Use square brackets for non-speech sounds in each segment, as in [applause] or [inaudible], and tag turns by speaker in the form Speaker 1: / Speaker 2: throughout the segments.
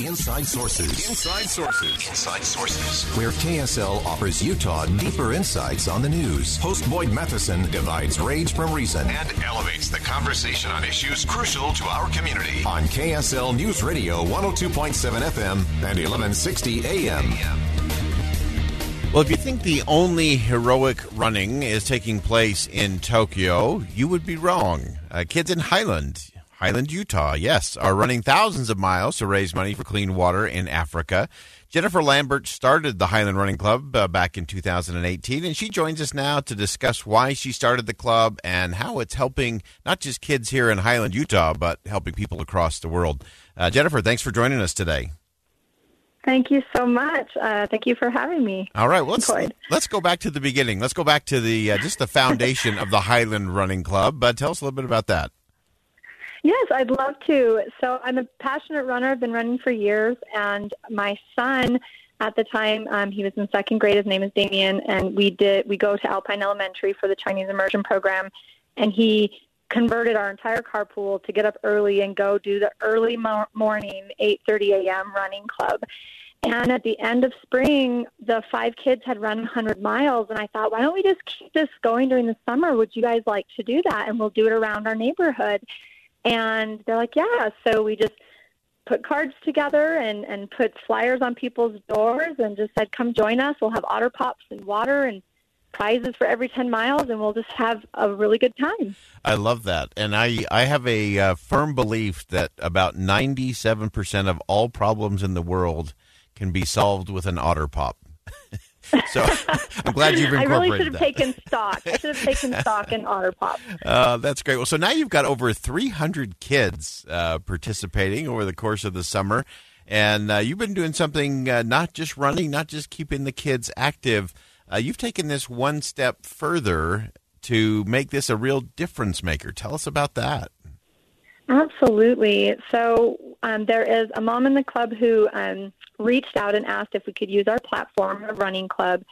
Speaker 1: Inside Sources. Inside Sources. Inside Sources. Where KSL offers Utah deeper insights on the news. Host Boyd Matheson divides rage from reason and elevates the conversation on issues crucial to our community. On KSL News Radio 102.7 FM and 1160 AM.
Speaker 2: Well, if you think the only heroic running is taking place in Tokyo, you would be wrong. Uh, kids in Highland, Highland, Utah, yes, are running thousands of miles to raise money for clean water in Africa. Jennifer Lambert started the Highland Running Club uh, back in 2018, and she joins us now to discuss why she started the club and how it's helping not just kids here in Highland, Utah, but helping people across the world. Uh, Jennifer, thanks for joining us today.
Speaker 3: Thank you so much. Uh, thank you for having me.
Speaker 2: All right, well, let's let's go back to the beginning. Let's go back to the uh, just the foundation of the Highland Running Club. Uh, tell us a little bit about that.
Speaker 3: Yes, I'd love to. So I'm a passionate runner. I've been running for years, and my son at the time um, he was in second grade. His name is Damien, and we did we go to Alpine Elementary for the Chinese immersion program, and he converted our entire carpool to get up early and go do the early mo- morning 8:30 a.m. running club. And at the end of spring, the five kids had run 100 miles, and I thought, why don't we just keep this going during the summer? Would you guys like to do that? And we'll do it around our neighborhood. And they're like, yeah. So we just put cards together and and put flyers on people's doors and just said, come join us. We'll have otter pops and water and prizes for every 10 miles and we'll just have a really good time.
Speaker 2: I love that. And I, I have a uh, firm belief that about 97% of all problems in the world can be solved with an otter pop. [laughs] so [laughs] I'm glad you've incorporated I
Speaker 3: really should have that. taken stock. I should have taken [laughs] stock in Otter Pop.
Speaker 2: Uh, that's great. Well, so now you've got over 300 kids uh, participating over the course of the summer. And uh, you've been doing something uh, not just running, not just keeping the kids active, uh, you've taken this one step further to make this a real difference maker. Tell us about that.
Speaker 3: Absolutely. So um, there is a mom in the club who um, reached out and asked if we could use our platform, a running club,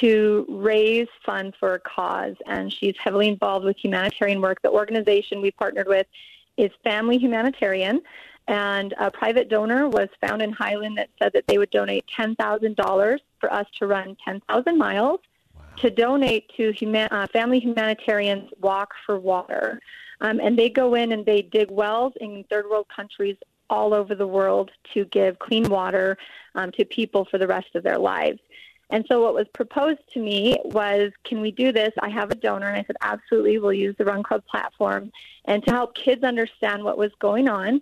Speaker 3: to raise funds for a cause. And she's heavily involved with humanitarian work. The organization we partnered with is Family Humanitarian. And a private donor was found in Highland that said that they would donate $10,000 for us to run 10,000 miles. To donate to human, uh, Family Humanitarian's Walk for Water. Um, and they go in and they dig wells in third world countries all over the world to give clean water um, to people for the rest of their lives. And so, what was proposed to me was, can we do this? I have a donor, and I said, absolutely, we'll use the Run Club platform. And to help kids understand what was going on,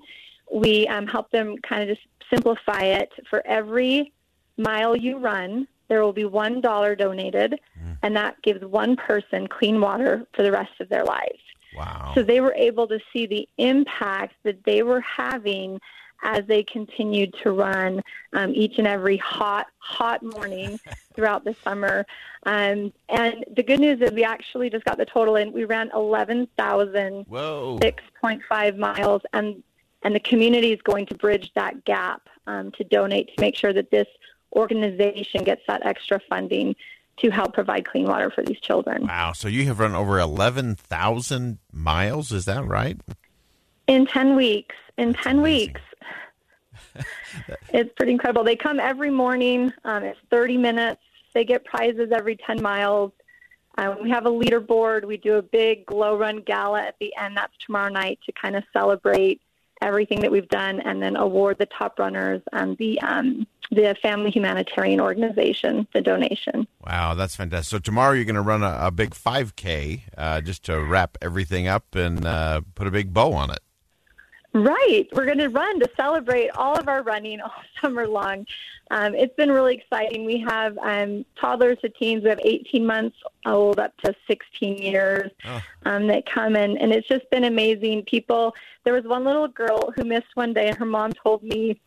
Speaker 3: we um, help them kind of just simplify it. For every mile you run, there will be one dollar donated, mm. and that gives one person clean water for the rest of their lives.
Speaker 2: Wow.
Speaker 3: So they were able to see the impact that they were having as they continued to run um, each and every hot, hot morning [laughs] throughout the summer. Um, and the good news is we actually just got the total in. We ran 11,006.5 miles, and and the community is going to bridge that gap um, to donate to make sure that this organization gets that extra funding to help provide clean water for these children.
Speaker 2: Wow. So you have run over 11,000 miles, is that right?
Speaker 3: In 10 weeks. In That's 10 amazing. weeks. [laughs] it's pretty incredible. They come every morning. Um, it's 30 minutes. They get prizes every 10 miles. Um, we have a leaderboard. We do a big glow run gala at the end. That's tomorrow night to kind of celebrate everything that we've done and then award the top runners and the um, the family humanitarian organization the donation.
Speaker 2: Wow, that's fantastic! So tomorrow you're going to run a, a big 5K uh, just to wrap everything up and uh, put a big bow on it.
Speaker 3: Right. We're going to run to celebrate all of our running all [laughs] summer long. Um, it's been really exciting. We have um, toddlers to teens. We have 18 months old up to 16 years oh. um, that come in, and it's just been amazing. People, there was one little girl who missed one day, and her mom told me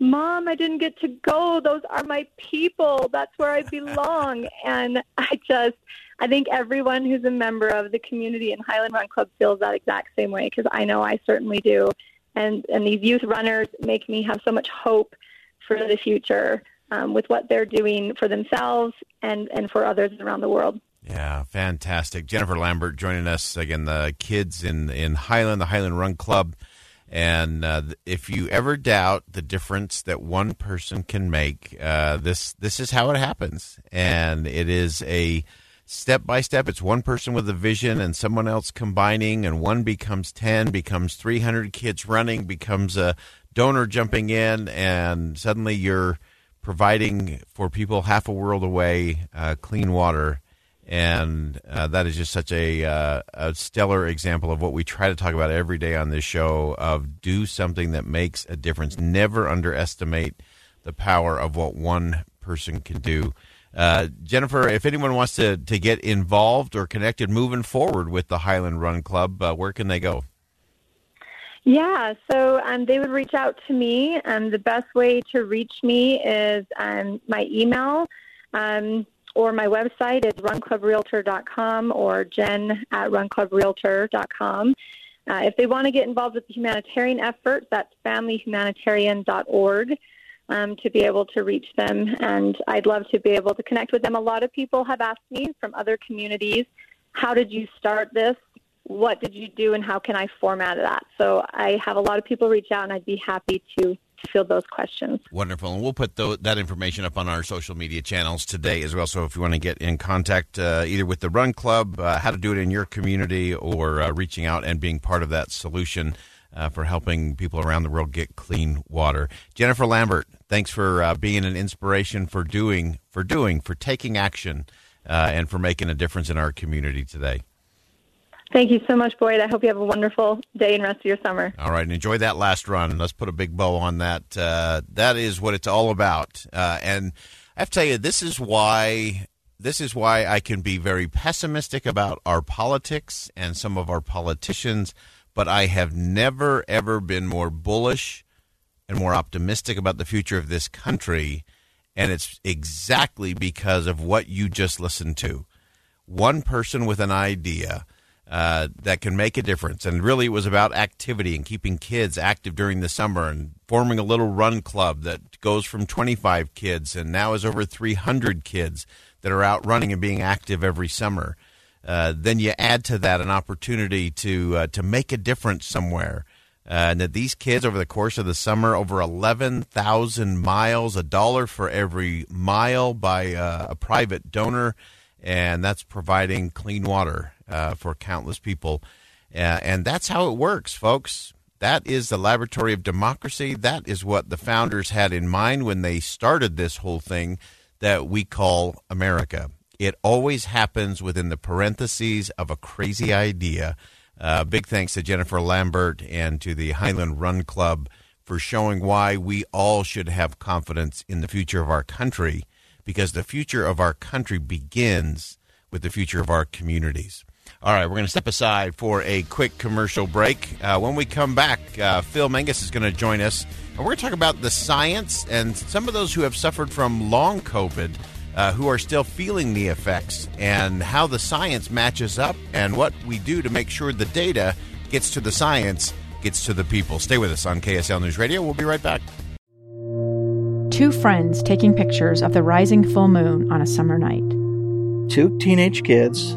Speaker 3: Mom, I didn't get to go. Those are my people. That's where I belong. [laughs] and I just, I think everyone who's a member of the community in Highland Run Club feels that exact same way because I know I certainly do. And, and these youth runners make me have so much hope for the future um, with what they're doing for themselves and, and for others around the world.
Speaker 2: Yeah, fantastic. Jennifer Lambert joining us again. The kids in in Highland, the Highland Run Club, and uh, if you ever doubt the difference that one person can make, uh, this this is how it happens, and it is a step by step. It's one person with a vision and someone else combining, and one becomes ten, becomes three hundred kids running, becomes a donor jumping in, and suddenly you're providing for people half a world away uh, clean water and uh, that is just such a, uh, a stellar example of what we try to talk about every day on this show of do something that makes a difference never underestimate the power of what one person can do uh, jennifer if anyone wants to, to get involved or connected moving forward with the highland run club uh, where can they go
Speaker 3: yeah, so um, they would reach out to me. Um, the best way to reach me is um, my email. Um, or my website is runclubrealtor.com or jen at runclubrealtor.com. Uh, if they want to get involved with the humanitarian effort, that's familyhumanitarian.org um, to be able to reach them. And I'd love to be able to connect with them. A lot of people have asked me from other communities, how did you start this? What did you do and how can I format that? So I have a lot of people reach out and I'd be happy to field those questions.
Speaker 2: Wonderful. And we'll put that information up on our social media channels today as well. So if you want to get in contact uh, either with the Run Club, uh, how to do it in your community, or uh, reaching out and being part of that solution uh, for helping people around the world get clean water. Jennifer Lambert, thanks for uh, being an inspiration for doing, for doing, for taking action, uh, and for making a difference in our community today.
Speaker 3: Thank you so much, Boyd. I hope you have a wonderful day and rest of your summer.
Speaker 2: All right, and enjoy that last run. Let's put a big bow on that. Uh, that is what it's all about. Uh, and I have to tell you, this is why this is why I can be very pessimistic about our politics and some of our politicians, but I have never ever been more bullish and more optimistic about the future of this country. And it's exactly because of what you just listened to. One person with an idea uh, that can make a difference. And really, it was about activity and keeping kids active during the summer and forming a little run club that goes from 25 kids and now is over 300 kids that are out running and being active every summer. Uh, then you add to that an opportunity to uh, to make a difference somewhere. Uh, and that these kids over the course of the summer, over 11,000 miles, a dollar for every mile by uh, a private donor, and that's providing clean water uh, for countless people. Uh, and that's how it works, folks. That is the laboratory of democracy. That is what the founders had in mind when they started this whole thing that we call America. It always happens within the parentheses of a crazy idea. Uh, big thanks to Jennifer Lambert and to the Highland Run Club for showing why we all should have confidence in the future of our country because the future of our country begins with the future of our communities. All right, we're going to step aside for a quick commercial break. Uh, when we come back, uh, Phil Mangus is going to join us, and we're going to talk about the science and some of those who have suffered from long COVID. Uh, who are still feeling the effects and how the science matches up and what we do to make sure the data gets to the science, gets to the people. Stay with us on KSL News Radio. We'll be right back.
Speaker 4: Two friends taking pictures of the rising full moon on a summer night.
Speaker 5: Two teenage kids